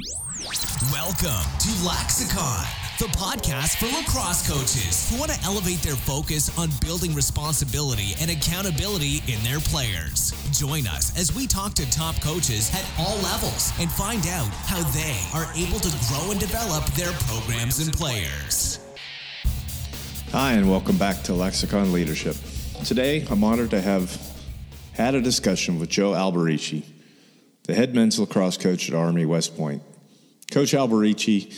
Welcome to Laxicon, the podcast for lacrosse coaches who want to elevate their focus on building responsibility and accountability in their players. Join us as we talk to top coaches at all levels and find out how they are able to grow and develop their programs and players. Hi, and welcome back to Lexicon Leadership. Today, I'm honored to have had a discussion with Joe Alberici, the head men's lacrosse coach at Army West Point. Coach Alberici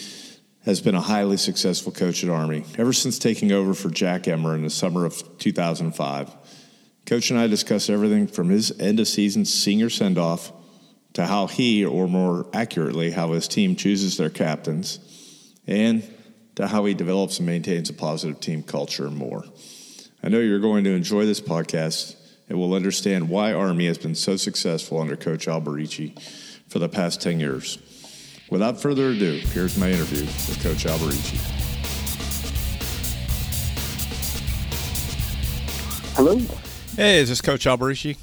has been a highly successful coach at Army ever since taking over for Jack Emmer in the summer of 2005. Coach and I discuss everything from his end of season senior send off to how he, or more accurately, how his team chooses their captains, and to how he develops and maintains a positive team culture and more. I know you're going to enjoy this podcast and will understand why Army has been so successful under Coach Alberici for the past 10 years. Without further ado, here's my interview with Coach Alberici. Hello, Hey, is this Coach Alberici?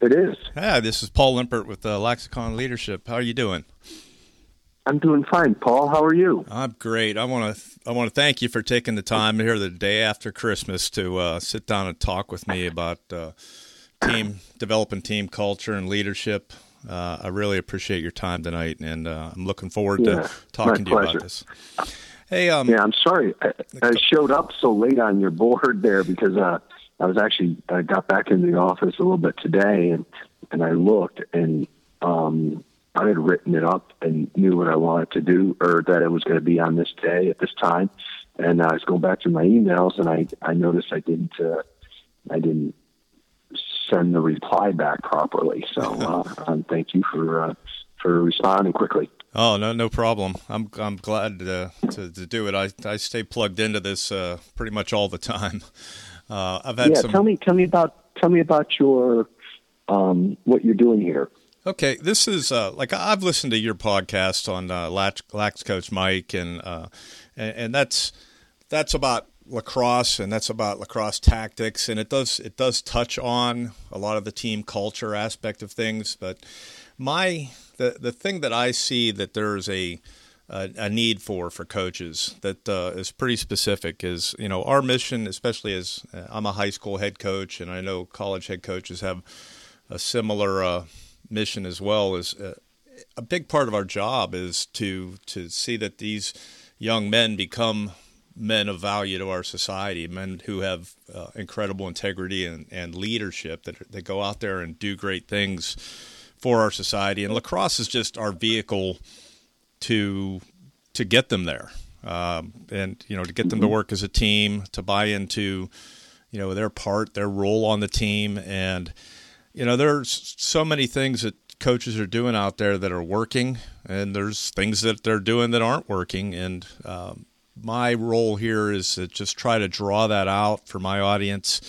it is. Hi, this is Paul Limpert with uh, Lexicon Leadership. How are you doing? I'm doing fine. Paul, how are you? I'm great. I want to I want to thank you for taking the time here the day after Christmas to uh, sit down and talk with me about uh, team developing team culture and leadership. Uh, I really appreciate your time tonight, and uh, I'm looking forward Yeah, to talking to you pleasure. about this. Hey, um, Yeah, I'm sorry. I, I showed up so late on your board there because uh, I was actually I got back in the office a little bit today and and I looked and um, I had written it up and knew what I wanted to do or that it was going to be on this day at this time. And I was going back through my emails and I I noticed I didn't uh, I didn't send the reply back properly. So uh, um, thank you for uh, for responding quickly. Oh no, no problem. I'm I'm glad to to, to do it. I I stay plugged into this uh, pretty much all the time. Uh, I've had yeah, some. tell me, tell me about, tell me about your, um, what you're doing here. Okay, this is uh, like I've listened to your podcast on uh, Lax, Lax Coach Mike, and, uh, and and that's that's about lacrosse, and that's about lacrosse tactics, and it does it does touch on a lot of the team culture aspect of things. But my the the thing that I see that there's a a, a need for for coaches that uh, is pretty specific is you know our mission, especially as uh, I'm a high school head coach, and I know college head coaches have a similar uh, mission as well. Is uh, a big part of our job is to to see that these young men become men of value to our society, men who have uh, incredible integrity and, and leadership that that go out there and do great things for our society. And lacrosse is just our vehicle to to get them there, um, and you know to get them to work as a team, to buy into you know their part, their role on the team, and you know there's so many things that coaches are doing out there that are working, and there's things that they're doing that aren't working, and um, my role here is to just try to draw that out for my audience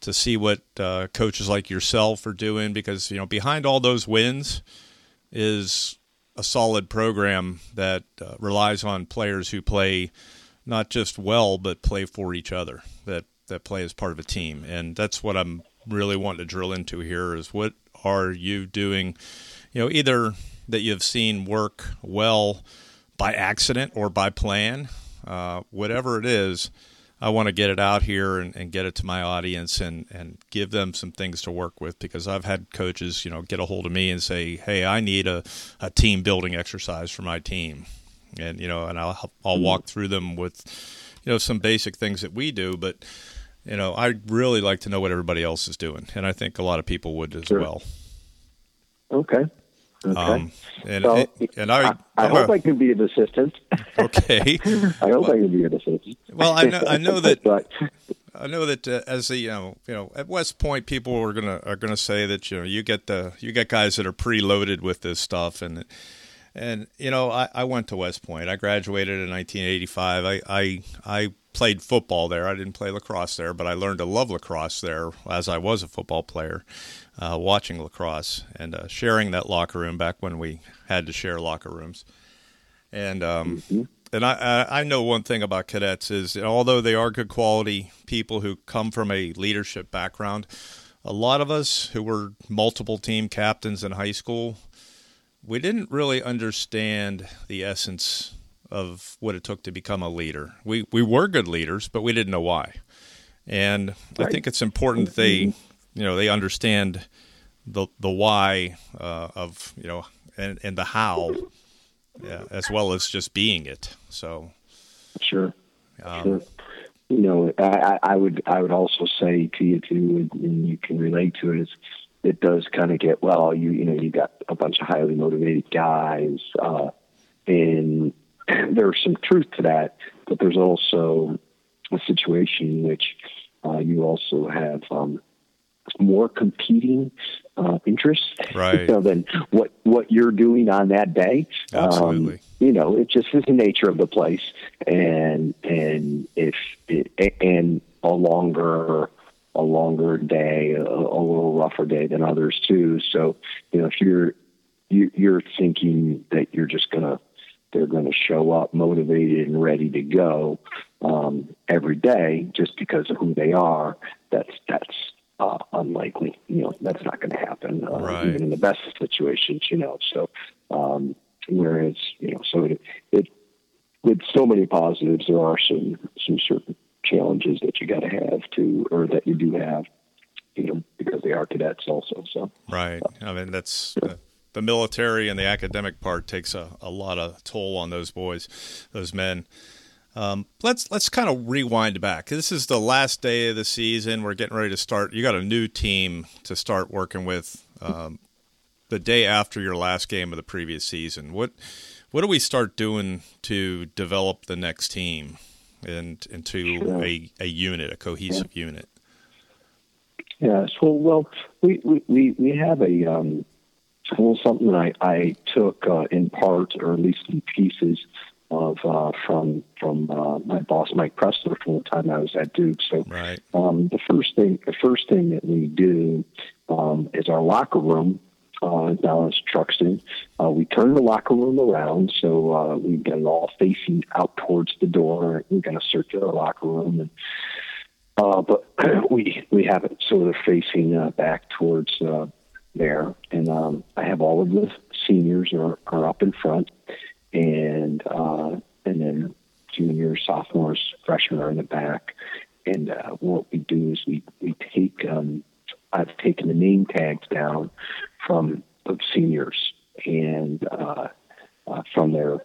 to see what uh, coaches like yourself are doing because you know behind all those wins is a solid program that uh, relies on players who play not just well but play for each other that that play as part of a team. And that's what I'm really wanting to drill into here is what are you doing you know either that you've seen work well by accident or by plan uh, whatever it is I want to get it out here and, and get it to my audience and, and give them some things to work with because I've had coaches, you know, get a hold of me and say, Hey, I need a, a team building exercise for my team. And, you know, and I'll, I'll walk through them with, you know, some basic things that we do, but, you know, I really like to know what everybody else is doing. And I think a lot of people would as Sure. well. Okay. Okay. Um, and, so, and I, I, I hope I can be of assistance. okay. I hope I can be of assistance. Well, I know- I know that- but, I know that uh, as the you know you know at West Point, people are gonna are gonna say that you know you get the you get guys that are preloaded with this stuff and and you know I, I went to West Point. I graduated in 1985. I, I I played football there. I didn't play lacrosse there, but I learned to love lacrosse there as I was a football player, uh, watching lacrosse and uh, sharing that locker room back when we had to share locker rooms. And um, and I, I know one thing about cadets is although they are good quality people who come from a leadership background, a lot of us who were multiple team captains in high school, we didn't really understand the essence of what it took to become a leader. We we were good leaders, but we didn't know why. And right. I think it's important that they, mm-hmm. You know, they understand the the why uh, of you know and and the how, yeah, as well as just being it. So, sure, um, sure. You know, I, I would I would also say to you too, and you can relate to it is it does kind of get well. You you know you got a bunch of highly motivated guys, uh, and there's some truth to that, but there's also a situation in which uh, you also have um, more competing uh, interests right. you know, than what what you're doing on that day. Absolutely. Um, you know, it just is the nature of the place, and and if it, and a longer a longer day, a, a little rougher day than others too. So you know, if you're you, you're thinking that you're just gonna they're going to show up motivated and ready to go um, every day just because of who they are. That's that's uh, unlikely. You know, that's not going to happen, uh, right. even in the best situations. You know, so um, whereas you know, so it, it with so many positives, there are some some certain challenges that you got to have to, or that you do have. You know, because they are cadets also. So right. I mean, that's. Uh, the military and the academic part takes a, a lot of toll on those boys, those men. Um, let's let's kind of rewind back. This is the last day of the season. We're getting ready to start. You got a new team to start working with um, the day after your last game of the previous season. What what do we start doing to develop the next team and into sure. a, a unit, a cohesive yeah. unit? Yeah. So well, we we we have a um, well something I I took uh, in part or at least in pieces of uh, from from uh, my boss Mike Pressler from the time I was at Duke. So right. um, the first thing the first thing that we do um, is our locker room. Uh, down at Truxtun, uh, we turn the locker room around so uh, we've got it all facing out towards the door. We've got a circular locker room, and uh, but we we have it sort of facing uh, back towards uh, there, and um, I have all of the seniors are, are up in front, and uh, and then juniors, sophomores, freshmen are in the back. And uh, what we do is we we take um, I've taken the name tags down from the seniors and uh, uh, from their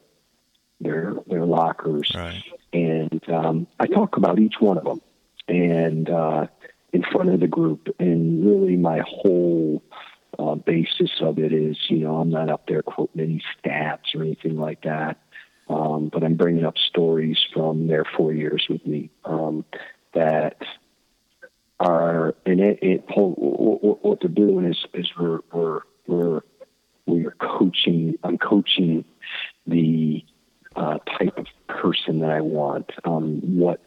their their lockers, right. and um, I talk about each one of them and uh, in front of the group. And really, my whole uh, basis of it is, you know, I'm not up there quoting any stats or anything like that, um, but I'm bringing up stories from their four years with me um, that are, and it, it what, what they're doing is, is we're, we're, we're, we're coaching, I'm coaching the uh, type of person that I want, um, what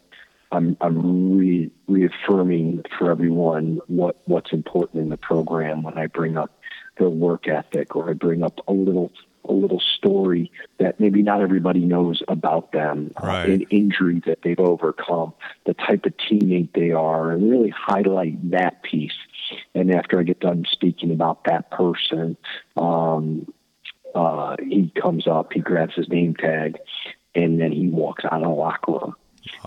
I'm I'm re- reaffirming for everyone what what's important in the program when I bring up their work ethic or I bring up a little a little story that maybe not everybody knows about them, uh, right. uh, an injury that they've overcome, the type of teammate they are, and really highlight that piece. And after I get done speaking about that person, um, uh, he comes up, he grabs his name tag, and then he walks out of the locker room.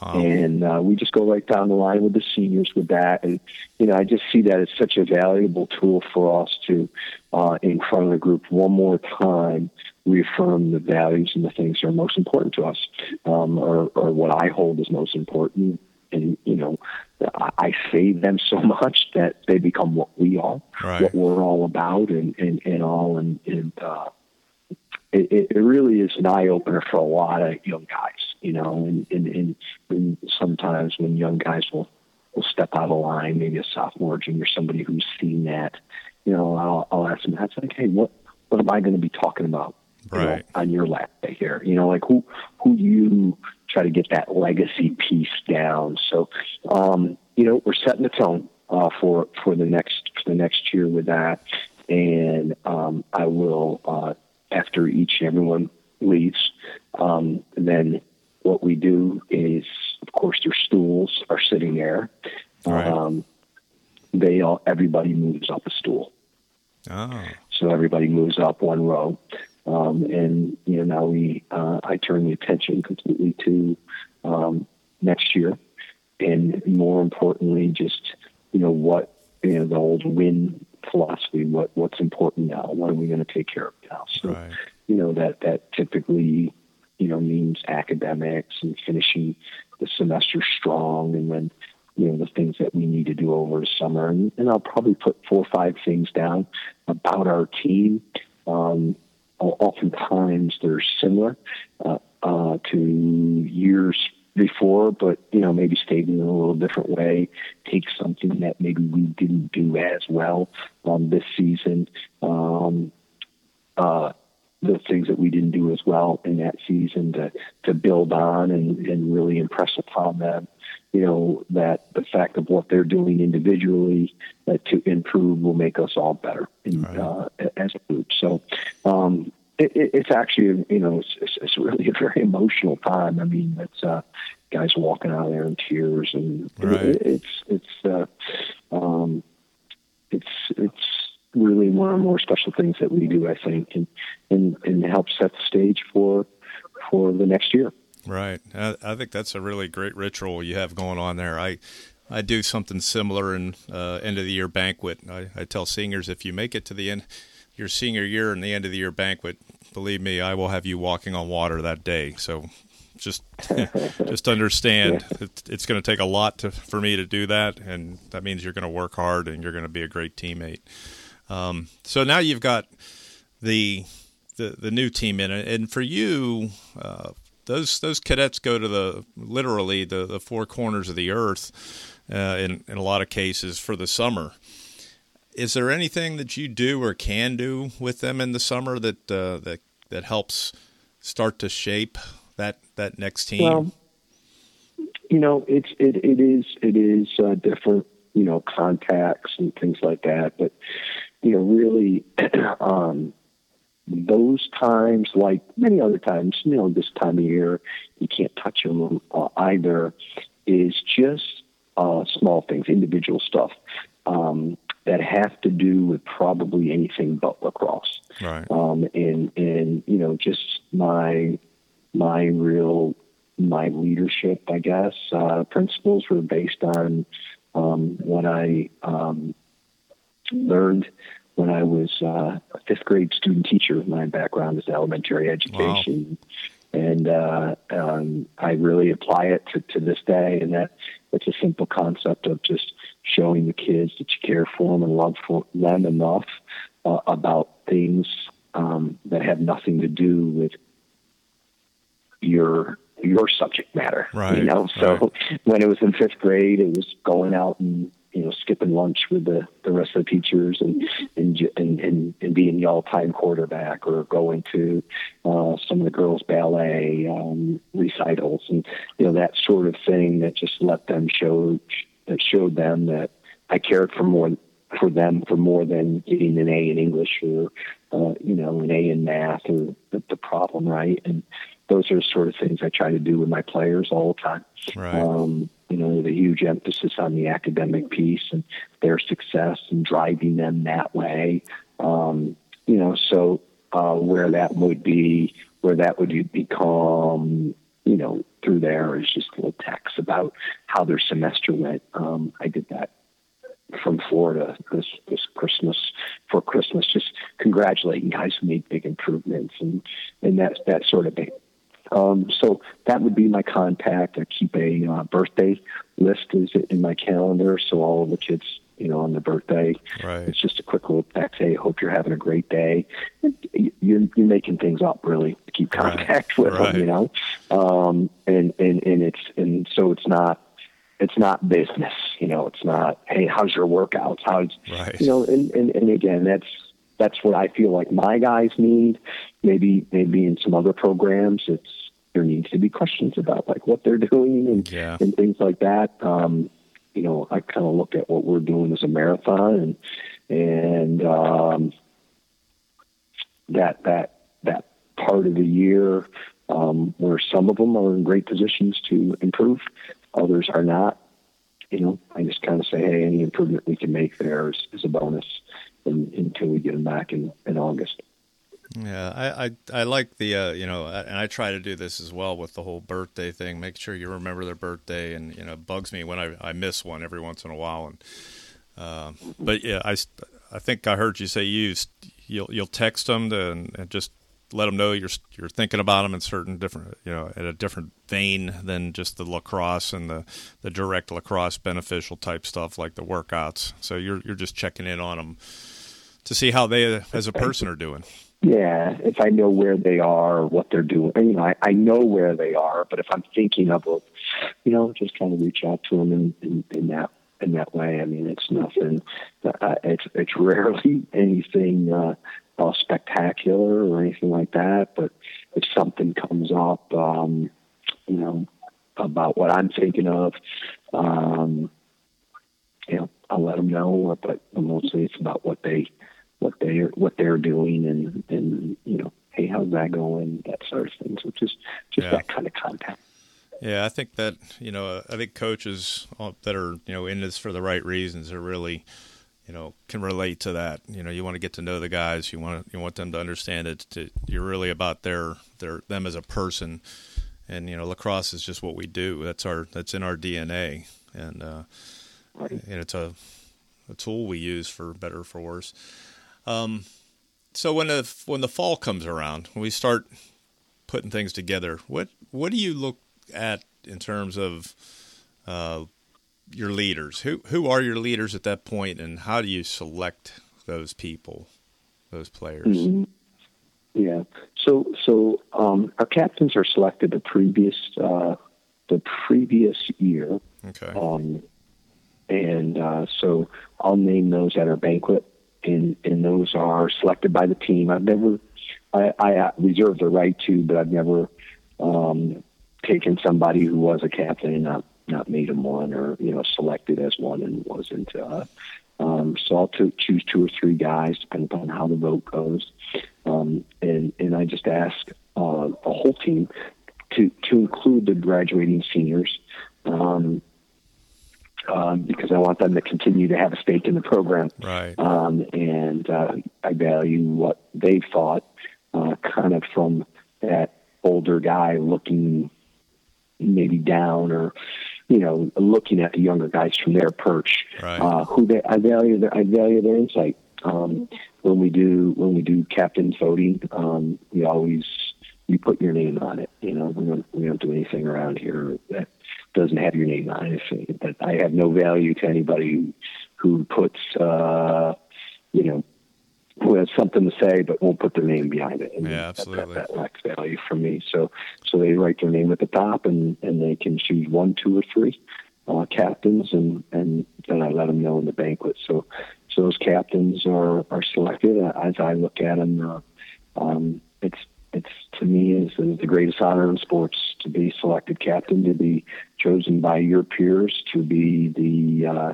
Wow. And uh, we just go right down the line with the seniors with that. And, you know, I just see that as such a valuable tool for us to, uh, in front of the group, one more time, reaffirm the values and the things that are most important to us, um, or, or what I hold as most important. And, you know, I say them so much that they become what we are, right. what we're all about, and, and, and all. And, and uh, it, it really is an eye opener for a lot of young guys you know, and, and, and, and sometimes when young guys will, will step out of line, maybe a sophomore, junior, somebody who's seen that, you know, I'll, I'll ask them, that's like, hey, what, what am I going to be talking about right. you know, on your lap here? You know, like who, who do you try to get that legacy piece down? So, um, you know, we're setting the tone, uh, for, for the next, for the next year with that. And, um, I will, uh, after each and everyone leaves, um, then what we do is, of course, their stools are sitting there. Right. Um, they all everybody moves up a stool. Oh. so everybody moves up one row. Um, and you know now we uh, I turn the attention completely to um, next year, and more importantly, just you know what you know the old win philosophy. What what's important now? What are we going to take care of now? So right. you know that that typically you know means academics and finishing the semester strong, and then you know the things that we need to do over the summer. And, and I'll probably put four or five things down about our team. Um, oftentimes they're similar uh, uh, to years before, but you know maybe stated in a little different way. Take something that maybe we didn't do as well um, this season. Um, uh, the things that we didn't do as well in that season to to build on and, and really impress upon them. You know that the fact of what they're doing individually uh, to improve will make us all better in, right. uh, as a group. So um, it, it's actually you know it's, it's, really a very emotional time. I mean, it's uh, guys walking out there in tears, and right. it, it's it's uh, um, it's it's really one of the more special things that we do, I think, and and, and help set the stage for for the next year. Right. I, I think that's a really great ritual you have going on there. I I do something similar in uh, end of the year banquet. I, I tell seniors if you make it to the end your senior year and the end of the year banquet, believe me, I will have you walking on water that day. So just just understand yeah. it, it's going to take a lot to, for me to do that, and that means you're going to work hard and you're going to be a great teammate. Um, so now you've got the the, the new team in it, and for you, uh, those those cadets go to the literally the, the four corners of the earth uh, in in a lot of cases for the summer. Is there anything that you do or can do with them in the summer that uh, that that helps start to shape that that next team? Well, you know, it's it, it is it is uh, different, you know, contacts and things like that. But you know, really, um, those times, like many other times, you know, this time of year, you can't touch them uh, either. Is just uh, small things, individual stuff. Um, that have to do with probably anything but lacrosse. Right. Um, and and you know just my my real my leadership, I guess, uh, principles were based on um, what I um, learned when I was uh, a fifth grade student teacher. My background is elementary education. Wow. And uh, um, I really apply it to, to this day, and that it's a simple concept of just showing the kids that you care for them and love for them enough uh, about things um, that have nothing to do with your your subject matter. Right. You know, so right. when it was in fifth grade, it was going out and you know skipping lunch with the the rest of the teachers and and and and, and being the all time quarterback or going to uh, some of the girls ballet um, recitals and you know that sort of thing that just let them show that showed them that I cared for more for them for more than getting an A in English or uh, you know an A in math or the, the problem right and those are the sort of things I try to do with my players all the time. Right. Um, you know, the huge emphasis on the academic piece and their success and driving them that way. Um, you know, so uh, where that would be, where that would become, you know, through there is just little text about how their semester went. Um, I did that from Florida this this Christmas for Christmas, just congratulating guys who made big improvements and and that that sort of thing. Um, so that would be my contact. I keep a uh, birthday list is in my calendar, so all of the kids, you know, on the birthday, right. it's just a quick little text. Hey, hope you're having a great day. You're, you're making things up really to keep contact right. with right. them, you know. Um, and and and it's and so it's not it's not business, you know. It's not hey, how's your workouts? How's right. you know? And, and and again, that's that's what I feel like my guys need. Maybe maybe in some other programs, it's there needs to be questions about like what they're doing and yeah. and things like that. Um, you know, I kind of look at what we're doing as a marathon and and um, that that that part of the year um, where some of them are in great positions to improve, others are not. You know, I just kind of say, hey, any improvement we can make there is, is a bonus until we get them back in, in August. Yeah, I, I, I like the uh, you know, and I try to do this as well with the whole birthday thing. Make sure you remember their birthday, and you know, bugs me when I, I miss one every once in a while. And uh, but yeah, I, I think I heard you say you you'll you'll text them to, and, and just let them know you're you're thinking about them in certain different you know in a different vein than just the lacrosse and the the direct lacrosse beneficial type stuff like the workouts. So you're you're just checking in on them to see how they as a person are doing. Yeah, if I know where they are, what they're doing, you know, I, I know where they are. But if I'm thinking of, you know, just kind of reach out to them in, in, in that in that way. I mean, it's nothing. Uh, it's it's rarely anything uh, uh, spectacular or anything like that. But if something comes up, um, you know, about what I'm thinking of, um, you know, I'll let them know. But mostly, it's about what they what they are what they're doing and and you know, hey, how's that going? That sort of things. So just, just yeah. that kind of contact. Yeah, I think that you know, I think coaches that are you know in this for the right reasons are really, you know, can relate to that. You know, you want to get to know the guys. You want you want them to understand it. To, you're really about their their them as a person, and you know, lacrosse is just what we do. That's our that's in our DNA, and uh, and it's a a tool we use for better or for worse. Um, so when the when the fall comes around, when we start putting things together, what what do you look at in terms of uh, your leaders? Who who are your leaders at that point, and how do you select those people, those players? Mm-hmm. Yeah. So so um, our captains are selected the previous uh, the previous year. Okay. Um, and uh, so I'll name those at our banquet, and and those are selected by the team. I've never I, I reserve the right to, but I've never um, taken somebody who was a captain and not not made him one or you know selected as one and wasn't. Uh, um, so I'll to choose two or three guys depending upon how the vote goes, um, and and I just ask uh, the whole team to to include the graduating seniors. Um, um, because I want them to continue to have a stake in the program. Right. Um, and uh, I value what they thought, uh, kind of from that older guy looking maybe down or you know looking at the younger guys from their perch right. uh, who they I value their I value their insight um, when we do when we do captain's voting um, we always you put your name on it you know we don't we don't do anything around here that doesn't have your name on it but I have no value to anybody who, who puts uh, you know who has something to say but won't put their name behind it. And yeah, absolutely. That, that, lacks value for me. So so they write their name at the top and and they can choose one, two, or three uh, captains, and and then I let them know in the banquet. So so those captains are are selected as I look at them. Uh, um, it's it's to me is, is the greatest honor in sports to be selected captain, to be chosen by your peers, to be the uh,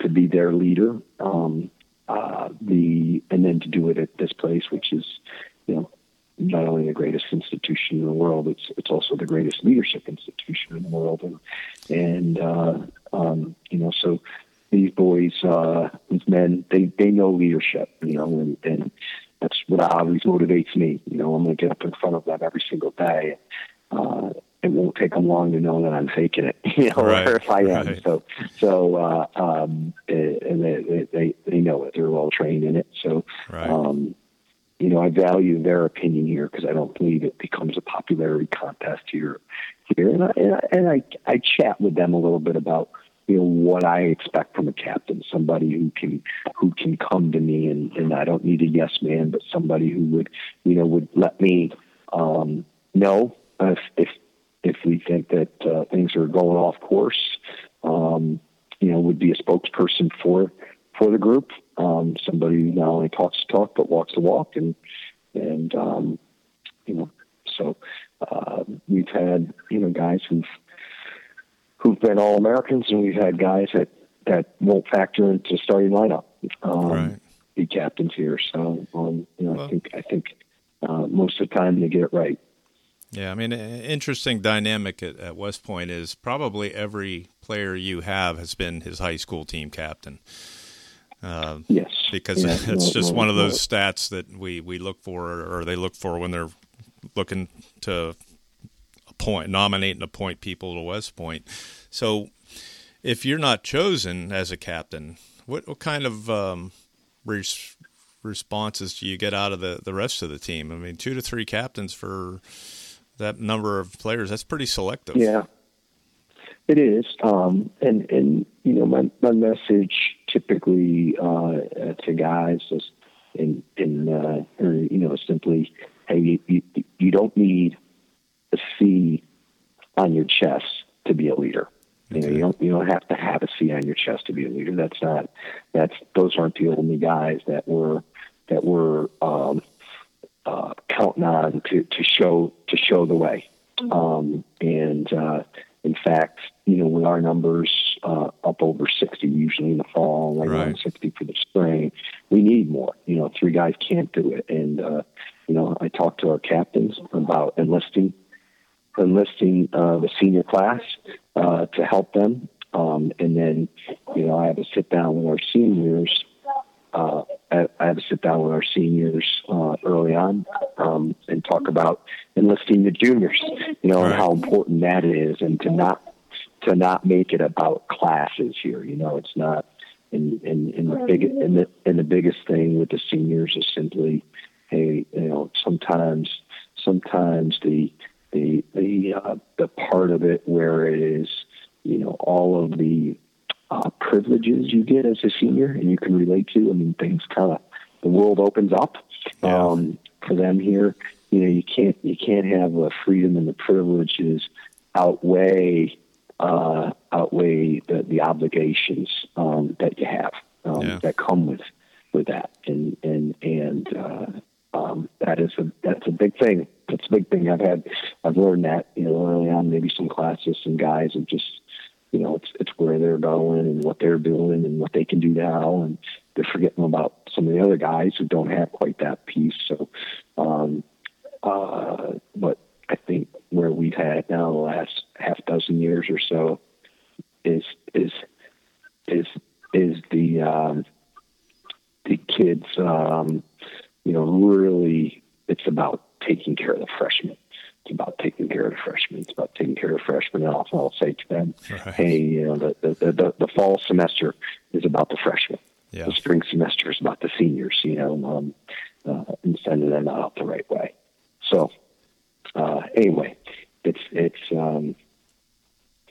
to be their leader. Um, uh, the and then to do it at this place, which is you know not only the greatest institution in the world, it's it's also the greatest leadership institution in the world, and and uh, um, you know so these boys, uh, these men, they they know leadership, you know, and, and that's what always motivates me. You know, I'm going to get up in front of them every single day. Uh, it won't take them long to know that I'm faking it, you know, right, or if I am. Right. So, so, uh, um, and they, they, they know it. They're well trained in it. So, right. um, you know, I value their opinion here because I don't believe it becomes a popularity contest here. Here, and I, and I, and I, I chat with them a little bit about you know what I expect from a captain, somebody who can who can come to me and, and I don't need a yes man, but somebody who would you know would let me um, know if if if we think that uh, things are going off course, um, you know, would be a spokesperson for for the group. Um, somebody who not only talks the talk but walks the walk, and and um, you know, so uh, we've had you know guys who've who've been all Americans, and we've had guys that that won't factor into starting lineup. Um, right. Be captains here, so um, you know, well, I think I think uh, most of the time they get it right. Yeah, I mean, interesting dynamic at, at, West Point is probably every player you have has been his high school team captain. Uh, yes, because yeah, it's no, just no, one of those stats that we, we look for, or they look for when they're looking to appoint, nominate and appoint people to West Point. So, if you're not chosen as a captain, what, what kind of um, res- responses do you get out of the, the rest of the team? I mean, two to three captains for that number of players, that's pretty selective. Yeah, it is. Um, and, and, you know, my, my message typically uh, to guys is in, in uh, or, you know, simply, hey, you, you, you don't need a C on your chest to be a leader. You know, you don't you don't have to have a C on your chest to be a leader. That's not that's those aren't the only guys that were that were um, uh, counting on to, to show to show the way. Um, and uh, in fact, you know, with our numbers uh, up over 60 usually in the fall, like right. around 60 for the spring, we need more. You know, three guys can't do it. And uh, you know, I talked to our captains about enlisting enlisting uh, the senior class uh, to help them. Um, and then, you know, I have a sit down with our seniors uh, I, I had to sit down with our seniors uh, early on um, and talk about enlisting the juniors, you know, right. and how important that is, and to not to not make it about classes here. You know, it's not. And, and, and the big and the, and the biggest thing with the seniors is simply, hey, you know, sometimes sometimes the the the uh, the part of it where it is, you know, all of the uh, privileges you get as a senior and you can relate to. I mean, things kind of the world opens up yeah. um, for them here. You know, you can't you can't have the freedom and the privileges outweigh uh, outweigh the, the obligations um, that you have um, yeah. that come with with that, and and and uh, um, that is a that's a big thing. That's a big thing. I've had I've learned that you know early on. Maybe some classes, some guys have just you know, it's it's where they're going and what they're doing and what they can do now, and they're forgetting about some of the other guys who don't have quite that piece. So, um, uh, but I think where we've had now the last half dozen years or so is is is is the um, the kids, um, you know, really it's about taking care of the freshmen. It's about taking care of freshmen. It's about taking care of freshmen. And also, I'll say to them, right. hey, you know, the, the, the, the, fall semester is about the freshmen. Yeah. The spring semester is about the seniors, you know, um, uh, and sending them out the right way. So, uh, anyway, it's, it's, um,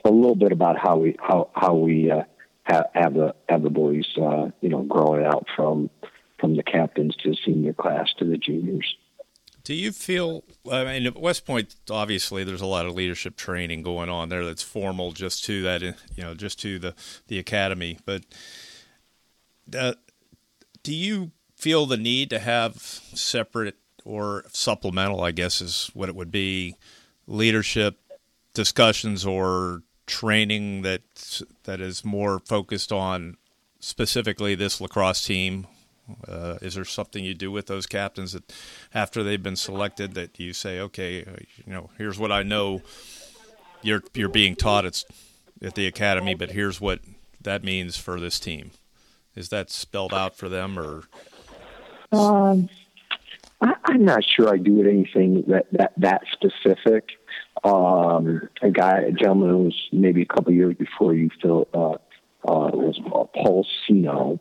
a little bit about how we, how, how we, uh, have, have the, have the boys, uh, you know, growing out from, from the captains to the senior class to the juniors. Do you feel? I mean, at West Point, obviously, there's a lot of leadership training going on there that's formal, just to that, you know, just to the the academy. But uh, do you feel the need to have separate or supplemental? I guess is what it would be, leadership discussions or training that that is more focused on specifically this lacrosse team uh, is there something you do with those captains that after they've been selected that you say, okay, uh, you know, here's what I know you're you're being taught it's at the academy, but here's what that means for this team. Is that spelled out for them or? Um, I, am not sure I do anything that that that specific. Um, a guy, a gentleman who was maybe a couple years before you, Phil, uh, uh, was uh, Paul Sino,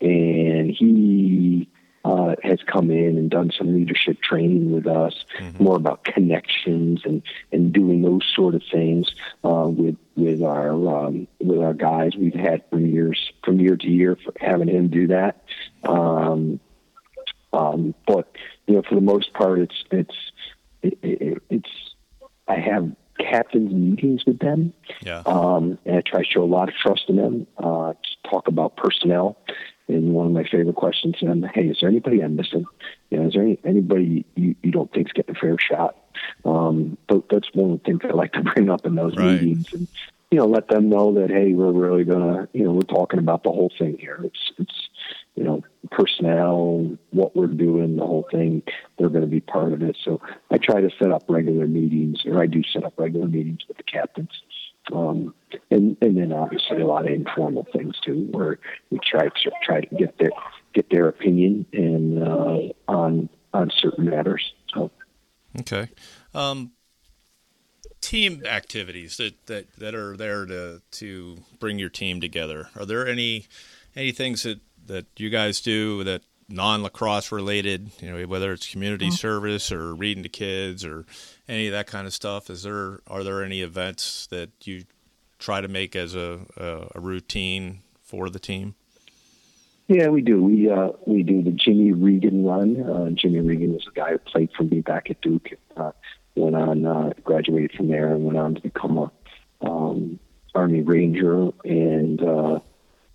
and he uh, has come in and done some leadership training with us, mm-hmm. more about connections and and doing those sort of things uh, with with our um, with our guys. We've had from years from year to year for having him do that. Um, um, but you know, for the most part, it's it's it, it, it's I have captains meetings with them. Yeah. Um, and I try to show a lot of trust in them, uh, to talk about personnel. And one of my favorite questions to them, hey, is there anybody I'm missing? You know, is there any, anybody you, you don't think's getting a fair shot? Um, but that's one of the things I like to bring up in those right. meetings and, you know, let them know that, hey, we're really going to, you know, we're talking about the whole thing here. It's, it's, you know, personnel, what we're doing, the whole thing. They're going to be part of it. So I try to set up regular meetings, or I do set up regular meetings with the captains. Um, and and then obviously a lot of informal things too, where we try to try to get their get their opinion and uh, on on certain matters. So okay, um, team activities that, that that are there to to bring your team together. Are there any any things that that you guys do that non lacrosse related? You know, whether it's community mm-hmm. service or reading to kids or any of that kind of stuff. Is there are there any events that you try to make as a, a, a routine for the team? Yeah, we do. We uh, we do the Jimmy Regan run. Uh, Jimmy Regan was a guy who played for me back at Duke. Uh, went on, uh, graduated from there, and went on to become a um, Army Ranger, and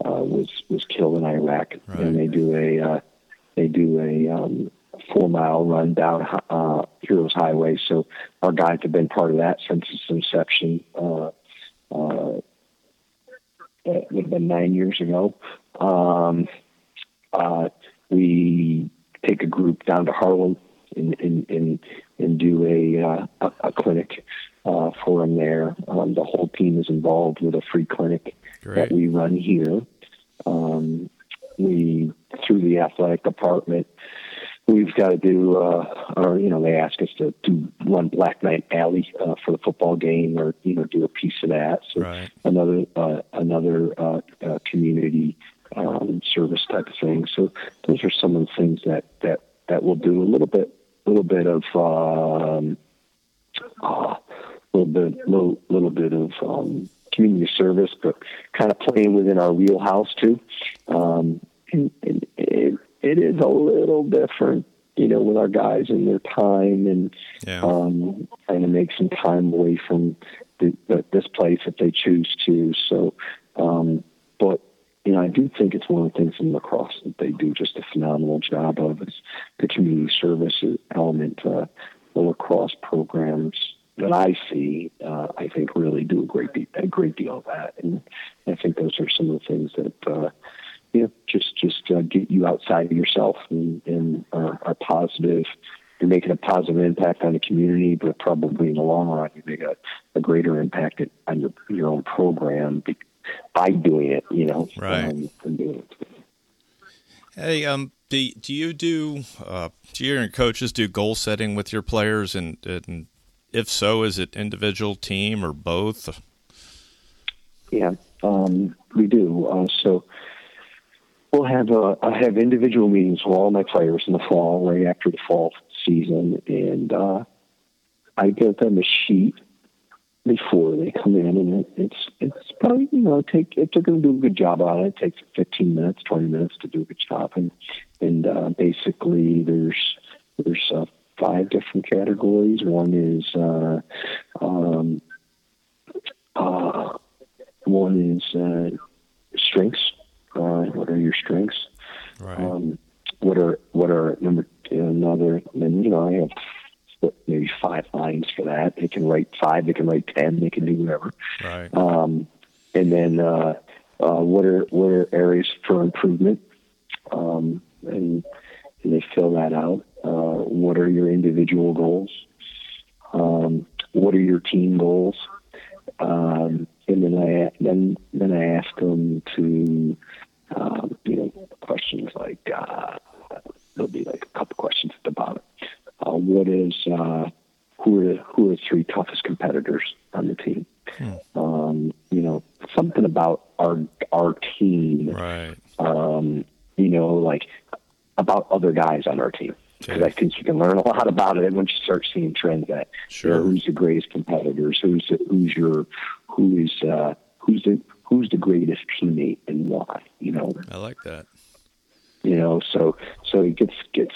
uh, was was killed in Iraq. Right. And they do a uh, they do a um, four mile run down uh, Heroes Highway. So our guys have been part of that since its inception. Uh, uh, it would have been nine years ago. Um, uh, we take a group down to Harlem and and and, and do a, uh, a, clinic uh, for them there. Um, the whole team is involved with a free clinic Great. that we run here. Um, we through the athletic department we've got to do, uh, or you know, they ask us to do one Black Knight Alley uh, for the football game, or you know, do a piece of that. So right. another uh, another uh, uh, community um, service type of thing. So those are some of the things that that that we'll do. A little bit, little bit of. Um, uh, little bit, little, little bit of um, community service, but kind of playing within our wheelhouse too. Um, and, and it, it is a little different, you know, with our guys and their time and yeah. um, trying to make some time away from the, the, this place if they choose to. So, um, but you know, I do think it's one of the things in lacrosse that they do just a phenomenal job of is the community service element. Uh, the lacrosse programs that I see, uh, I think really do a great de- a great deal of that, and I think those are some of the things that uh, you know, just just uh, get you outside of yourself and, and are, are positive. You're making a positive impact on the community, but probably in the long run, you make a, a greater impact on your your own program by doing it. You know, right? Um. Hey, um, do do you do uh, do you and coaches do goal setting with your players, and, and if so, is it individual, team, or both? Yeah, um, we do. Uh, so we'll have uh, I have individual meetings with all my players in the fall, right after the fall season, and uh, I give them a sheet before they come in, and it's it's probably you know take if they're going to do a good job on it, it takes 15 minutes, 20 minutes to do a good job, and and uh, basically there's there's uh, five different categories. One is uh, um, uh, one is uh, strengths uh, what are your strengths? Right. Um, what are what are number another? And you know, I have maybe five lines for that. They can write five. They can write ten. They can do whatever. Right. Um, and then uh, uh, what are what are areas for improvement? Um, and, and they fill that out. Uh, what are your individual goals? Um, what are your team goals? Um, and then I then then I ask them to um, you know, questions like uh, there'll be like a couple questions at the bottom. Uh, what is uh, who are the, who are the three toughest competitors on the team? Hmm. Um, you know, something about our our team. Right. Um, you know, like about other guys on our team because I think you can learn a lot about it once you start seeing trends. That sure. You know, who's the greatest competitors? Who's who's your who is uh, who's the who's the greatest teammate and why. You know, I like that. You know, so so it gets gets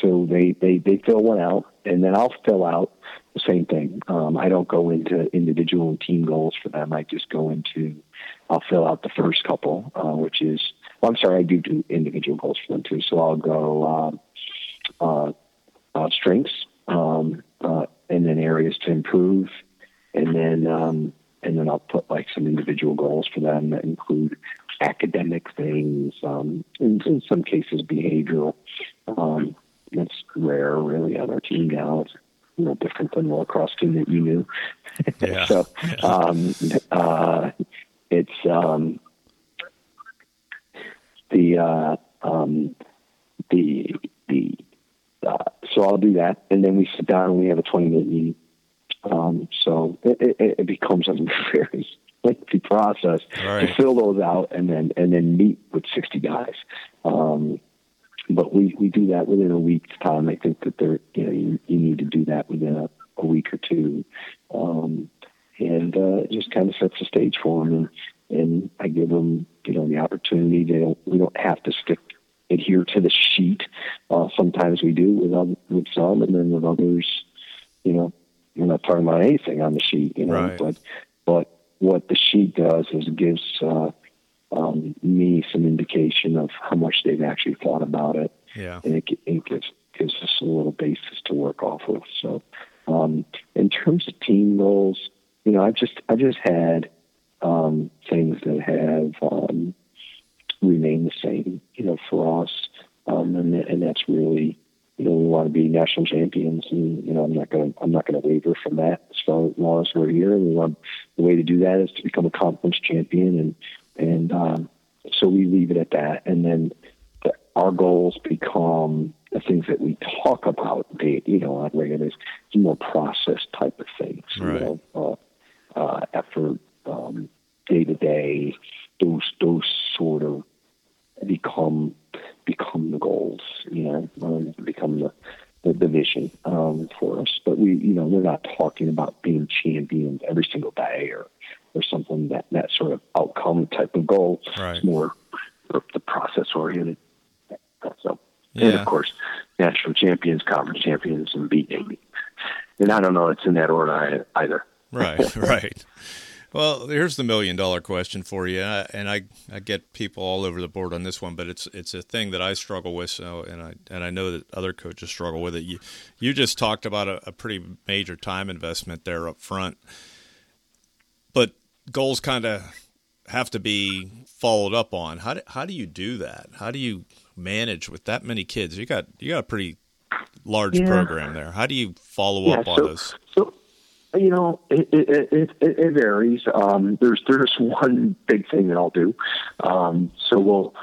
so they they they fill one out, and then I'll fill out the same thing. Um, I don't go into individual and team goals for them. I just go into I'll fill out the first couple, uh, which is well, I'm sorry, I do do individual goals for them too. So I'll go um, uh, uh, strengths, um, uh, and then areas to improve, and then um, and then I'll put like some individual goals for them that include academic things, um, in, in some cases behavioral. Um, that's rare, really, on our team now. It's a little different than the lacrosse team that you knew. Yeah. so um, uh, it's um, the uh, um, the the uh, so I'll do that, and then we sit down and we have a twenty minute meeting. Um, so it, it, it becomes a very lengthy process Right. to fill those out and then and then meet with sixty guys. Um, but we, we do that within a week's time. I think that there you know you, you need to do that within a, a week or two, um, and uh, it just kind of sets the stage for them. And, and I give them you know the opportunity. They don't we don't have to stick adhere to the sheet. Uh, sometimes we do with other, with some, and then with others, you know, we're not talking about anything on the sheet. You know, Right. but but what the sheet does is gives uh, um, me some indication of how much they've actually thought about it, Yeah. and it, it gives gives us a little basis to work off of. So, um, in terms of team goals, you know, I've just I just had um, things that have um, remained the same, you know, for us, um, and and that's really. You know, we want to be national champions, and you know, I'm not going to I'm not going to waver from that as far as long as we're here. We want the way to do that is to become a conference champion, and and um, so we leave it at that. And then the, our goals become the things that we talk about, you know, on regular more process type of things. Right. You know, uh, uh, effort, um, day to day, those those sort of become become the goals. You know, um, become the the, the vision um, for us. But we, you know, we're not talking about being champions every single day or or something that that sort of outcome type of goal. Right. It's more the process oriented. So, and of course, national champions, conference champions, and beating. And I don't know it's in that order either. Right, right. Well, here's the million dollar question for you, and I, I get people all over the board on this one, but it's it's a thing that I struggle with, so and I and I know that other coaches struggle with it. You you just talked about a, a pretty major time investment there up front, but goals kind of have to be followed up on. How do, how do you do that? How do you manage with that many kids? You got you got a pretty large Yeah. program there. How do you follow Yeah, up on so- those? So, you know, it it it, it, varies. Um, there's there's one big thing that I'll do. Um, so we'll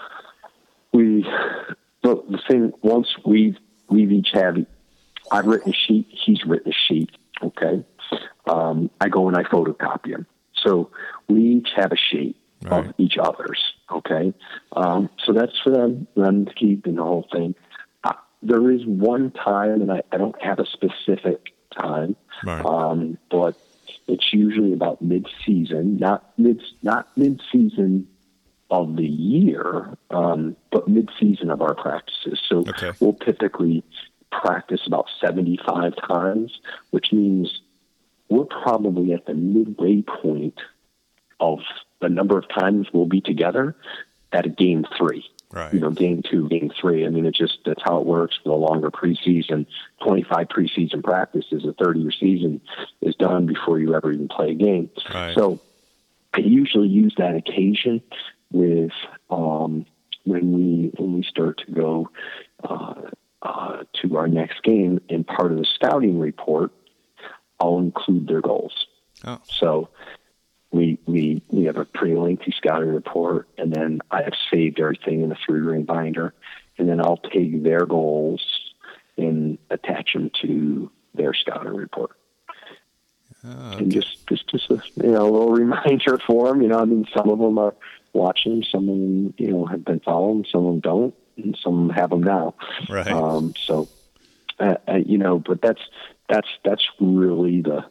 we the, the thing once we we've each have I've written a sheet, he's written a sheet. Okay, um, I go and I photocopy them. So we each have a sheet Right. of each other's. Okay, um, so that's for them them to keep and the whole thing. Uh, there is one time, and I, I don't have a specific time, Right. um, but it's usually about mid-season, not mid not mid-season of the year, um, but mid-season of our practices. So Okay. we'll typically practice about 75 times, which means we're probably at the midway point of the number of times we'll be together at a game three. Right. You know, game two, game three. I mean, it's just that's how it works. The longer preseason, 25 preseason practices, a 30 year season is done before you ever even play a game. Right. So I usually use that occasion with um, when we when we start to go uh, uh, to our next game. And part of the scouting report, I'll include their goals. Oh. So we we we have a pretty lengthy scouting report, and then I have saved everything in a three ring binder, and then I'll take their goals and attach them to their scouting report Oh, and just just just a you know a little reminder for them. You know, I mean, some of them are watching, some of them you know have been following, some of them don't, and some have them now. Right. Um, so, uh, uh, you know, but that's that's that's really the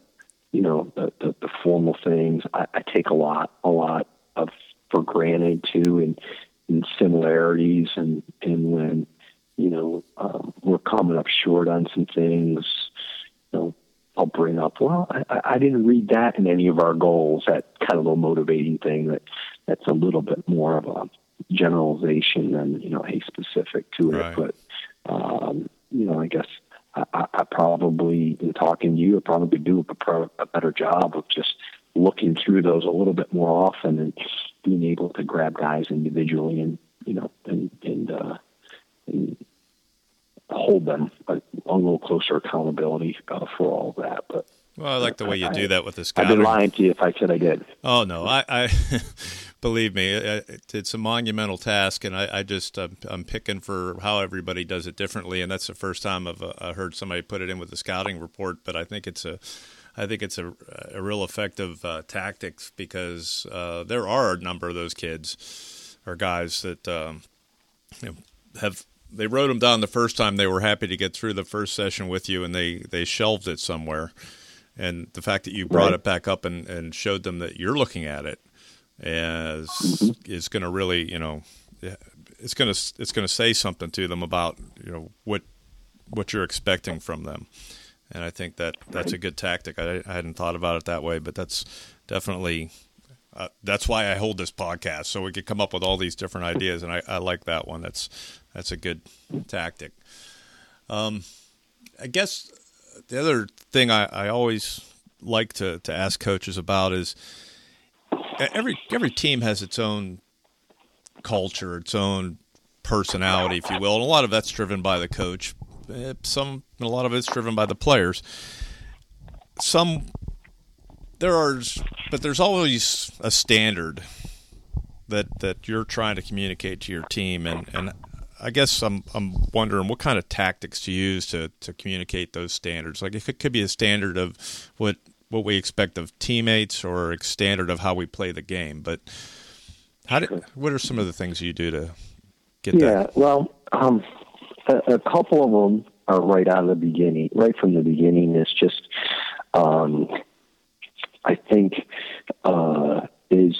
you know the the, the formal things. I, I take a lot a lot of for granted too, and and similarities, and and when you know um, we're coming up short on some things, you know. I'll bring up. Well, I, I didn't read that in any of our goals. That kind of little motivating thing. That that's a little bit more of a generalization than you know a specific to it. Right. But um, you know, I guess I, I probably in talking to you, I probably do a, a better job of just looking through those a little bit more often and being able to grab guys individually and you know and and, uh, and hold them a, a, little closer accountability uh, for all of that. But well, I like the way you do that with the scouting. I've been lying to you if I said I did. Oh no, I, I believe me, it's a monumental task, and I, I just uh, I'm picking for how everybody does it differently, and that's the first time I've uh, heard somebody put it in with the scouting report. But I think it's a I think it's a, a real effective uh, tactics because uh, there are a number of those kids or guys that um, you know, have they wrote them down the first time they were happy to get through the first session with you and they they shelved it somewhere and the fact that you brought right. it back up and, and showed them that you're looking at it is mm-hmm. is going to really you know it's going to it's going to say something to them about you know what what you're expecting from them and I think that that's a good tactic. I, I hadn't thought about it that way, but that's definitely uh, that's why I hold this podcast so we could come up with all these different ideas, and I, I like that one. That's that's a good tactic. Um, I guess the other thing I, I always like to, to ask coaches about is every every team has its own culture, its own personality, if you will, and a lot of that's driven by the coach. Eh, some a lot of it's driven by the players. Some there are, but there's always a standard that that you're trying to communicate to your team, and and I guess I'm I'm wondering what kind of tactics to use to to communicate those standards. Like if it could be a standard of what what we expect of teammates or a standard of how we play the game, but how did, what are some of the things you do to get yeah, that? Yeah, well, um, a, a, couple of them are right out of the beginning, right from the beginning. It's just, um, I think, uh, is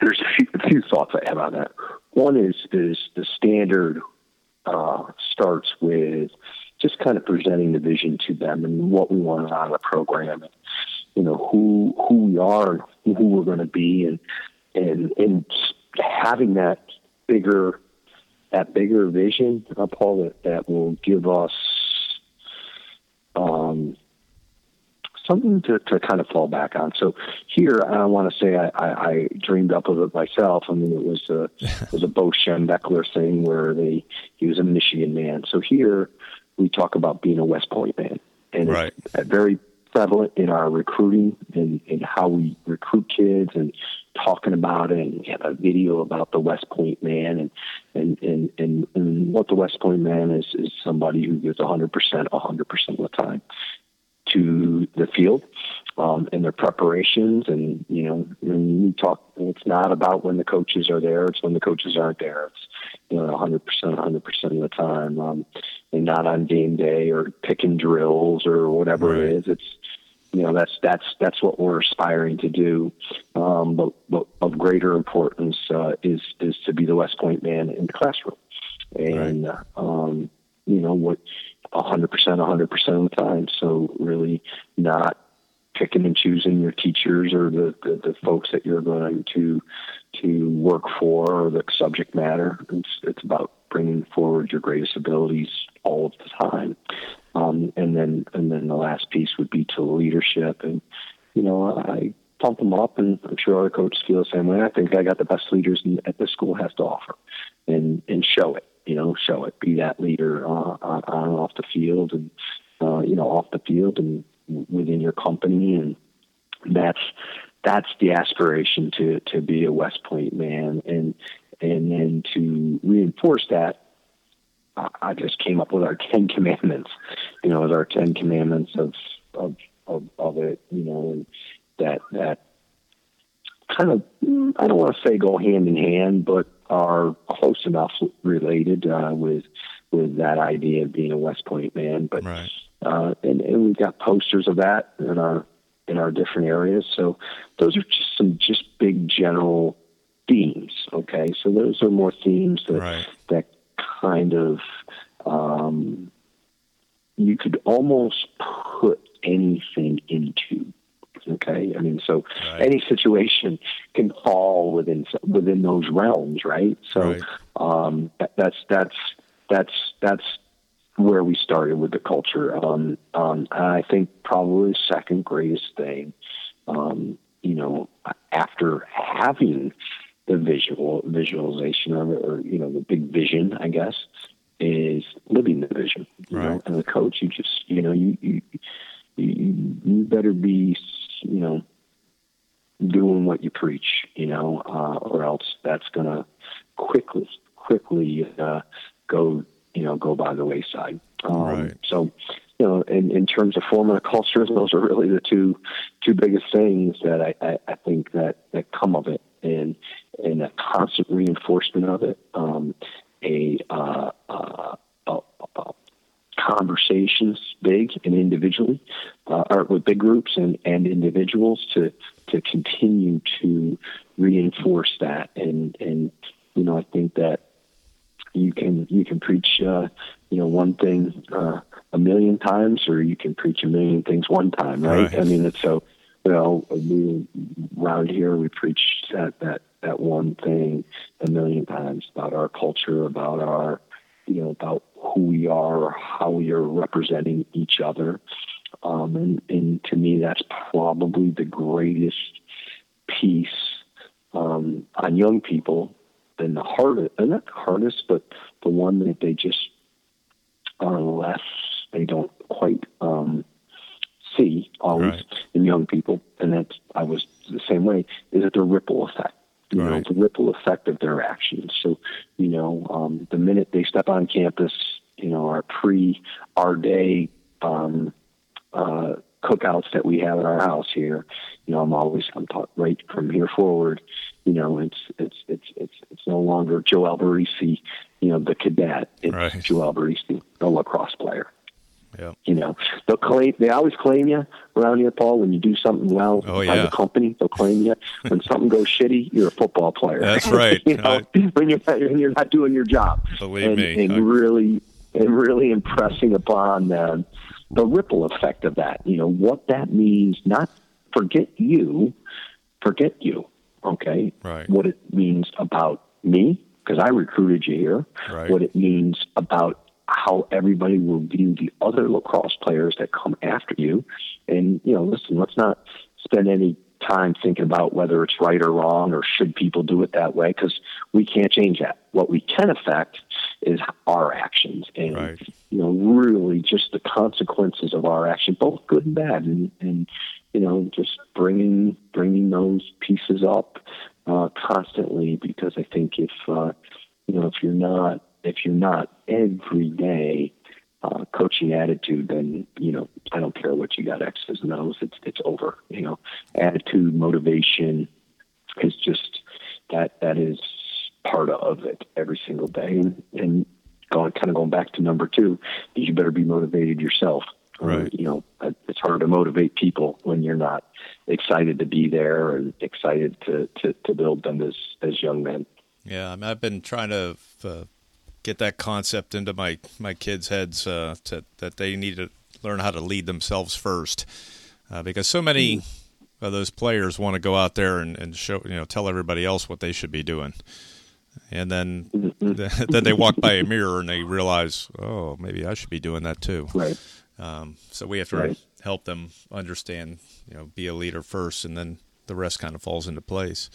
there's a few, a few, thoughts I have on that. One is is the standard uh, starts with just kind of presenting the vision to them and what we want out of the program, and you know who who we are, and who we're going to be, and and and having that bigger that bigger vision, uh, Paul, that, that will give us um, something to, to kind of fall back on. So here, I want to say I, I, I dreamed up of it myself. I mean, it was a it was a Bo Schembechler thing where they he was a Michigan man. So here we talk about being a West Point man, and right. it's very prevalent in our recruiting and, and how we recruit kids and talking about it and we have a video about the West Point man and and, and, and, and what the West Point man is is somebody who gives 100% 100% of the time to the field um, and their preparations and you know when we talk it's not about when the coaches are there it's when the coaches aren't there it's you know 100% 100% of the time um, and not on game day or picking drills or whatever right. it is it's you know that's that's that's what we're aspiring to do. Um, but, but of greater importance uh, is is to be the West Point man in the classroom, and right. um, you know what, hundred percent, hundred percent of the time. So really not picking and choosing your teachers or the, the, the folks that you're going to to work for or the subject matter. It's it's about bringing forward your greatest abilities all of the time. Um, and then and then the last piece would be to leadership. And you know, I pump them up, and I'm sure other coaches feel the same way. I think I got the best leaders at this school has to offer, and and show it. You know, show it. Be that leader uh, on, on and off the field, and uh, you know, off the field and within your company, and that's that's the aspiration to to be a West Point man, and and then to reinforce that I just came up with our Ten Commandments. You know, as our Ten Commandments of of of, of it. You know, and that that kind of I don't want to say go hand in hand, but are close enough related uh, with with that idea of being a West Point man. But right. uh, and, and we've got posters of that in our in our different areas. So those are just some just big general themes. Okay, so those are more themes that right. that kind of um, you could almost put anything into. Okay, I mean, so right. any situation can fall within within those realms, right? So right. Um, that's that's that's that's where we started with the culture. Um, um, I think probably the second greatest thing um, you know, after having the visual visualization of it, or you know, the big vision, I guess, is living the vision. You right. know, and the coach, you just, you know, you you, you better be, you know, doing what you preach, you know, uh, or else that's gonna quickly, quickly uh, go, you know, go by the wayside. Um, right. So, you know, in, in terms of forming a culture, those are really the two two biggest things that I, I, I think that, that come of it, and and a constant reinforcement of it, um, a, uh, uh, conversations, big and individually, uh, or with big groups and, and individuals to to continue to reinforce that, and and you know, I think that you can you can preach uh, you know one thing uh, a million times, or you can preach a million things one time, right? Right. I mean, it's so well we around here we preach that that that one thing a million times about our culture, about our you know about who we are, how we are representing each other, um, and and to me that's probably the greatest piece um, on young people and the hardest, and not the hardest, but the one that they just are less, they don't quite um, see always Right. in young people, and that's I was the same way. Is it the ripple effect? You know, the ripple effect of their actions. So, you know, um, the minute they step on campus, you know, our pre our day um, uh, cookouts that we have at our house here, you know, I'm always I'm taught right from here forward. You know, it's it's it's it's it's no longer Joe Alberici, you know, the cadet. It's Right. Joe Alberici, the lacrosse player. Yeah. You know, they'll claim. They always claim you around here, Paul. When you do something well Oh, by yeah. the company, they'll claim you. When something goes shitty, you're a football player. That's right. you know, when you're when you're not doing your job. Believe and, me, and I- really and really impressing upon them the ripple effect of that. You know what that means. Not forget you, forget you. Okay, Right. What it means about me because I recruited you here. Right. What it means about how everybody will view the other lacrosse players that come after you. And, you know, listen, let's not spend any time thinking about whether it's right or wrong or should people do it that way because we can't change that. What we can affect is our actions and, Right. you know, really just the consequences of our action, both good and bad. And, and you know, just bringing, bringing those pieces up uh, constantly because I think if, uh, you know, if you're not, if you're not every day uh, coaching attitude, then you know I don't care what you got X's and O's. It's it's over. You know, attitude, motivation is just that that is part of it every single day. And, and going kind of going back to number two, is you better be motivated yourself. Uh, Right. you know, it's hard to motivate people when you're not excited to be there and excited to to, to build them as as young men. Yeah, I mean, I've been trying to uh, get that concept into my my kids' heads uh, to, that they need to learn how to lead themselves first, uh, because so many of those players want to go out there and, and show you know tell everybody else what they should be doing, and then then they walk by a mirror and they realize, oh, maybe I should be doing that too. Right. Um, so we have to Right. help them understand, you know, be a leader first, and then the rest kind of falls into place.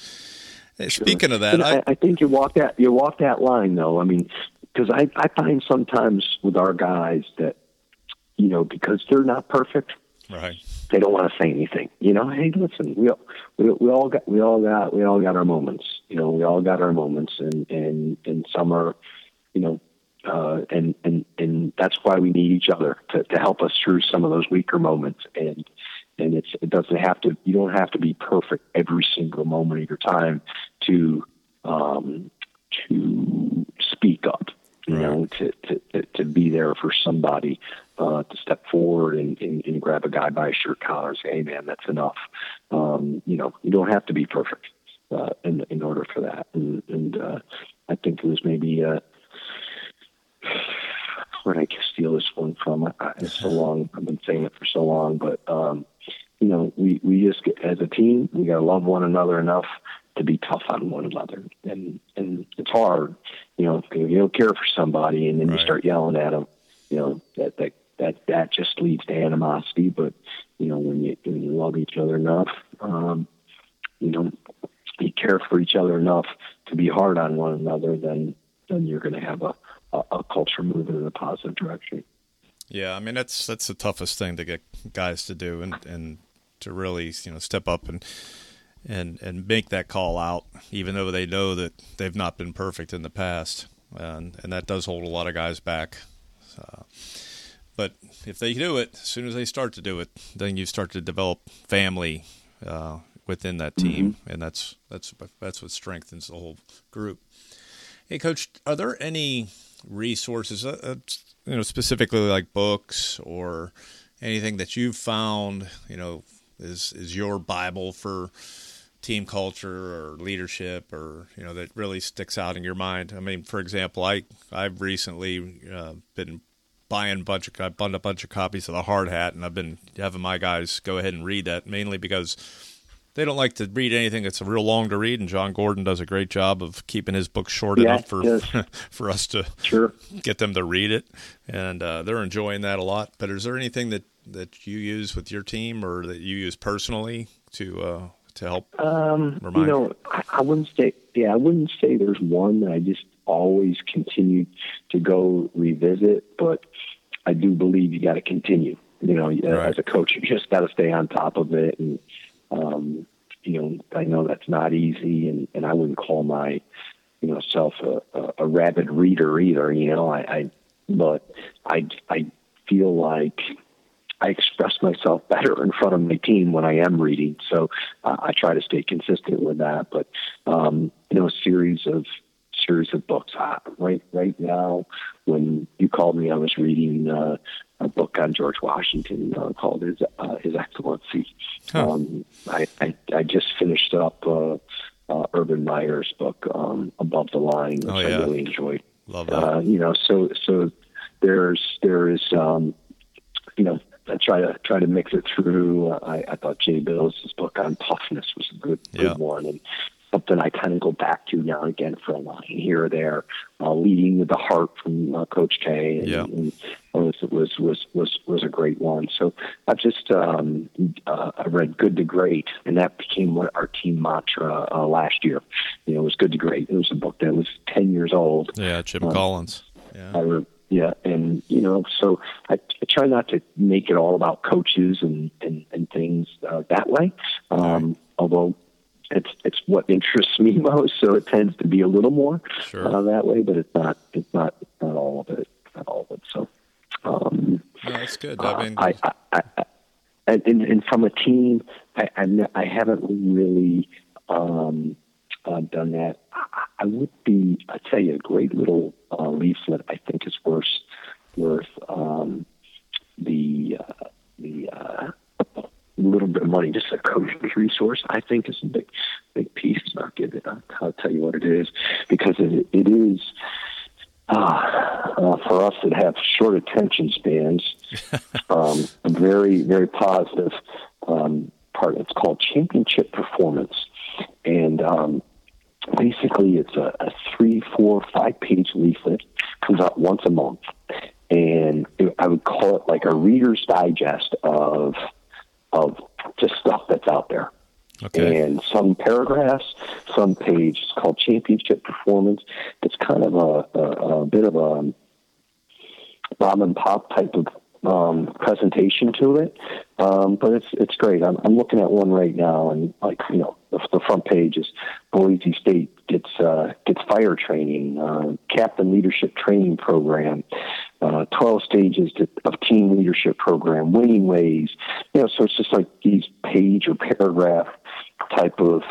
Speaking of that, I, I think you walk that you walk that line though. I mean, because I I find sometimes with our guys that you know because they're not perfect, right, they don't want to say anything. You know, hey, listen, we all- we we all got we all got we all got our moments. You know, we all got our moments, and and and some are, you know. Uh, and and and that's why we need each other to, to help us through some of those weaker moments. And and it's it doesn't have to you don't have to be perfect every single moment of your time to um, to speak up you know to, to to be there for somebody uh, to step forward and, and, and grab a guy by a shirt collar and say hey man that's enough um, you know you don't have to be perfect uh, in in order for that and, and uh, I think it was maybe uh, where did I steal this one from? I, I- it's so long. I've been saying it for so long, but um, you know, we we just get, as a team, we got to love one another enough to be tough on one another, and and it's hard, you know, if you don't care for somebody, and then Right. you start yelling at them, you know, that that that that just leads to animosity. But you know, when you when you love each other enough, um, you know you care for each other enough to be hard on one another, then then you're going to have a, a, a culture moving in a positive direction. Yeah, I mean that's that's the toughest thing to get guys to do, and and to really you know step up and and and make that call out, even though they know that they've not been perfect in the past, and and that does hold a lot of guys back. Uh, but if they do it, as soon as they start to do it, then you start to develop family uh, within that team, mm-hmm. and that's that's that's what strengthens the whole group. Hey, coach, are there any resources, uh, uh, you know, specifically like books or anything that you've found, you know, is is your Bible for team culture or leadership or you know that really sticks out in your mind? I mean, for example, I I've recently uh, been buying a bunch of I bought a bunch of copies of the Hard Hat, and I've been having my guys go ahead and read that mainly because they don't like to read anything that's real long to read, and Jon Gordon does a great job of keeping his book short yeah, enough for for us to sure. get them to read it, and uh, they're enjoying that a lot. But is there anything that that you use with your team or that you use personally to uh, to help um, remind? You know, I, I wouldn't say yeah, I wouldn't say there's one that I just always continue to go revisit, but I do believe you got to continue. You know, right. as a coach, you just got to stay on top of it and um, you know, I know that's not easy, and, and I wouldn't call my, you know, self a, a, a rabid reader either. You know, I, I, but I, I feel like I express myself better in front of my team when I am reading. So uh, I try to stay consistent with that. But um, you know, a series of series of books. Uh, right, right now, when you called me, I was reading uh, a book on George Washington uh, called His uh, His Excellency. Huh. Um, I, I I just finished up uh, uh, Urban Meyer's book um, Above the Line, which oh, yeah. I really enjoyed. Love that. Uh, you know, so so there's there is um, you know I try to try to mix it through. I, I thought Jay Bilas' book on toughness was a good, good yeah. one, and something I kind of go back to now and again for a line here or there. Uh, leading with the heart from uh, Coach K, and, yeah. and was was was was was a great one. So I just um, uh, I read Good to Great, and that became what our team mantra uh, last year. You know, it was Good to Great. It was a book that was ten years old. Yeah, Jim uh, Collins. Yeah. I re- yeah, and you know, so I, I try not to make it all about coaches and and, and things uh, that way. Um, right. Although it's it's what interests me most, so it tends to be a little more sure. uh, that way. But it's not it's not it's not all of it. Not all of it. So um, no, that's good. I mean, uh, I, I, I, and, and from a team, I I, I haven't really um, uh, done that. I, I would be I tell you a great little uh, leaflet. I think is worth worth um, the uh, the uh, little bit of money, just a coach's resource, I think is a big, big piece. I'll give it. I'll tell you what it is because it, it is uh, uh, for us that have short attention spans. um, a very, very positive um, part. It's called championship performance, and um, basically it's a, a three, four, five page leaflet. Comes out once a month, and I would call it like a reader's digest of of just stuff that's out there. Okay. And some paragraphs, some pages called championship performance. It's kind of a, a, a bit of a mom and pop type of um, presentation to it. Um, but it's it's great. I'm, I'm looking at one right now, and like you know, the, the front page is Boise State gets uh, gets fire training, uh, captain leadership training program, uh, 12 stages to, of team leadership program, winning ways. You know, so it's just like these page or paragraph type of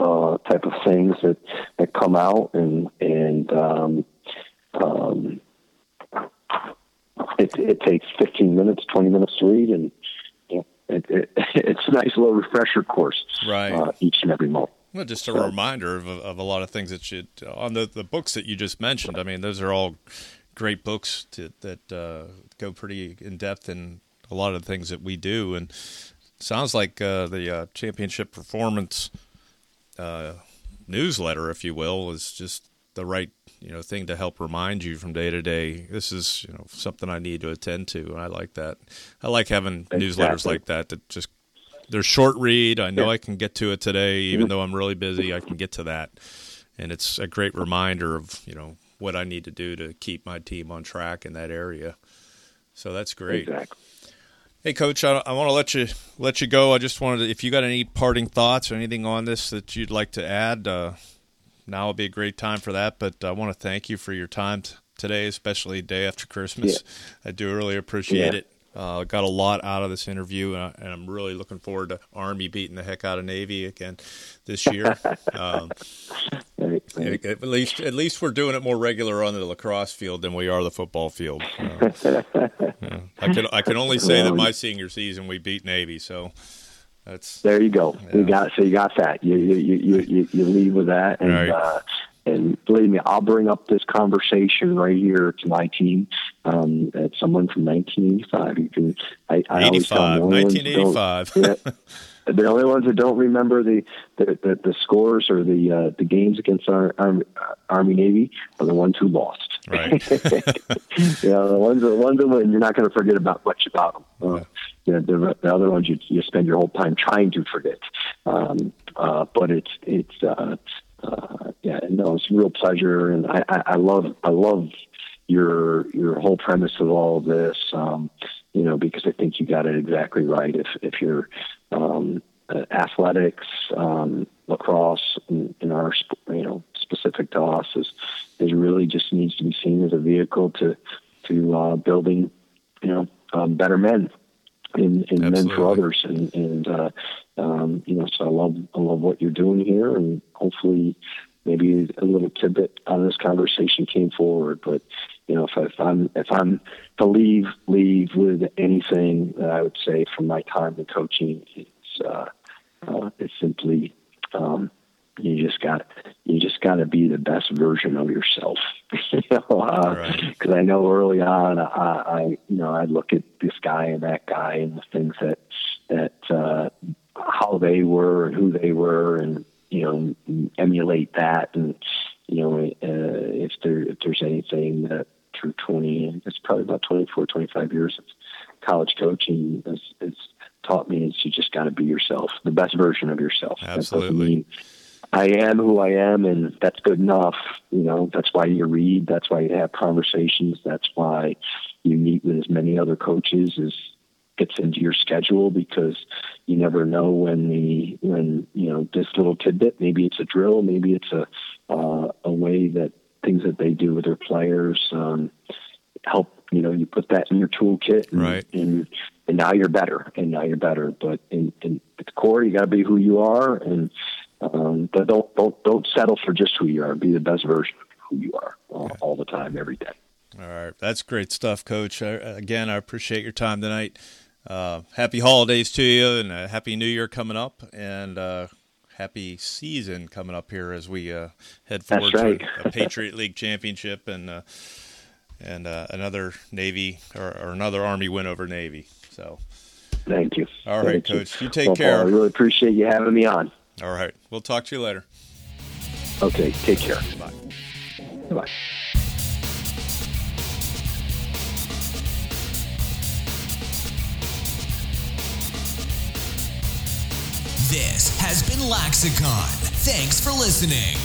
uh, type of things that that come out and and um, um, it, it takes 15 minutes, 20 minutes to read, and it, it, it's a nice little refresher course right. Uh, each and every month. Well, just a so, reminder of, of a lot of things that should on the the books that you just mentioned. I mean, those are all great books to, that uh, go pretty in depth in a lot of the things that we do, and sounds like uh, the uh, championship performance uh, newsletter, if you will, is just the right you know thing to help remind you from day to day. This is you know something I need to attend to, and I like that. I like having exactly. newsletters like that that just they're short read. I know yeah. I can get to it today, even mm-hmm. though I'm really busy. I can get to that, and it's a great reminder of you know what I need to do to keep my team on track in that area. So that's great. Exactly. Hey, Coach, I, I want to let you let you go. I just wanted to, if you got any parting thoughts or anything on this that you'd like to add, uh, now would be a great time for that. But I want to thank you for your time t- today, especially day after Christmas. Yeah. I do really appreciate yeah. it. Uh, got a lot out of this interview, and, I, am really looking forward to Army beating the heck out of Navy again this year. um, at least, at least we're doing it more regular on the lacrosse field than we are the football field. Uh, yeah. I can I can only say that my senior season we beat Navy, so that's there. You go. Yeah. You got so you got that. You you you you, you lead with that, and right. uh, and believe me, I'll bring up this conversation right here to my team. Um, at someone from 1985. You can, I, I 85, 1985. Yeah, the only ones that don't remember the the, the, the scores or the uh, the games against our, our, Army Navy are the ones who lost. Right. know, the ones the ones that win, you're not going to forget about much about them. Uh, yeah. Know, the, the other ones you you spend your whole time trying to forget. Um, uh, but it's it's uh, uh, yeah, no, it's a real pleasure, and I, I, I love I love your your whole premise of all of this. Um, you know, because I think you got it exactly right. If if you're um, uh, athletics, um, lacrosse, in, in, our you know specific to us is is really just needs to be seen as a vehicle to to uh, building you know um, better men and, and men for others. And and uh, um, you know so I love I love what you're doing here. And hopefully maybe a little tidbit on this conversation came forward. But you know if, if I'm if I'm to leave leave with anything that I would say from my time in coaching it's uh, uh, it's simply um, you just got you just got to be the best version of yourself. You know because uh, right. i know early on I, I you know i look at this guy and that guy and the things that that uh how they were and who they were and you know emulate that and you know uh, if there if there's anything that through 20 it's probably about 24 25 years of college coaching has, has taught me is you just got to be yourself the best version of yourself. Absolutely I am who I am, and that's good enough. You know, that's why you read. That's why you have conversations. That's why you meet with as many other coaches as gets into your schedule because you never know when the when you know this little tidbit. Maybe it's a drill. Maybe it's a uh, a way that things that they do with their players um, help. You know, you put that in your toolkit, and, right? And, and now you're better, and now you're better. But in, in at the core, you got to be who you are, and um, but don't don't don't settle for just who you are. Be the best version of who you are uh, all the time, every day. All right, that's great stuff, Coach. Uh, again, I appreciate your time tonight. Uh, happy holidays to you, and a happy New Year coming up, and uh, happy season coming up here as we uh, head forward right. to a Patriot League championship and uh, and another Navy or, or, another Army win over Navy. So, thank you. All right, thank Coach. You, you take well, care. I really appreciate you having me on. All right. We'll talk to you later. Okay. Take care. Bye. Bye. This has been Laxicon. Thanks for listening.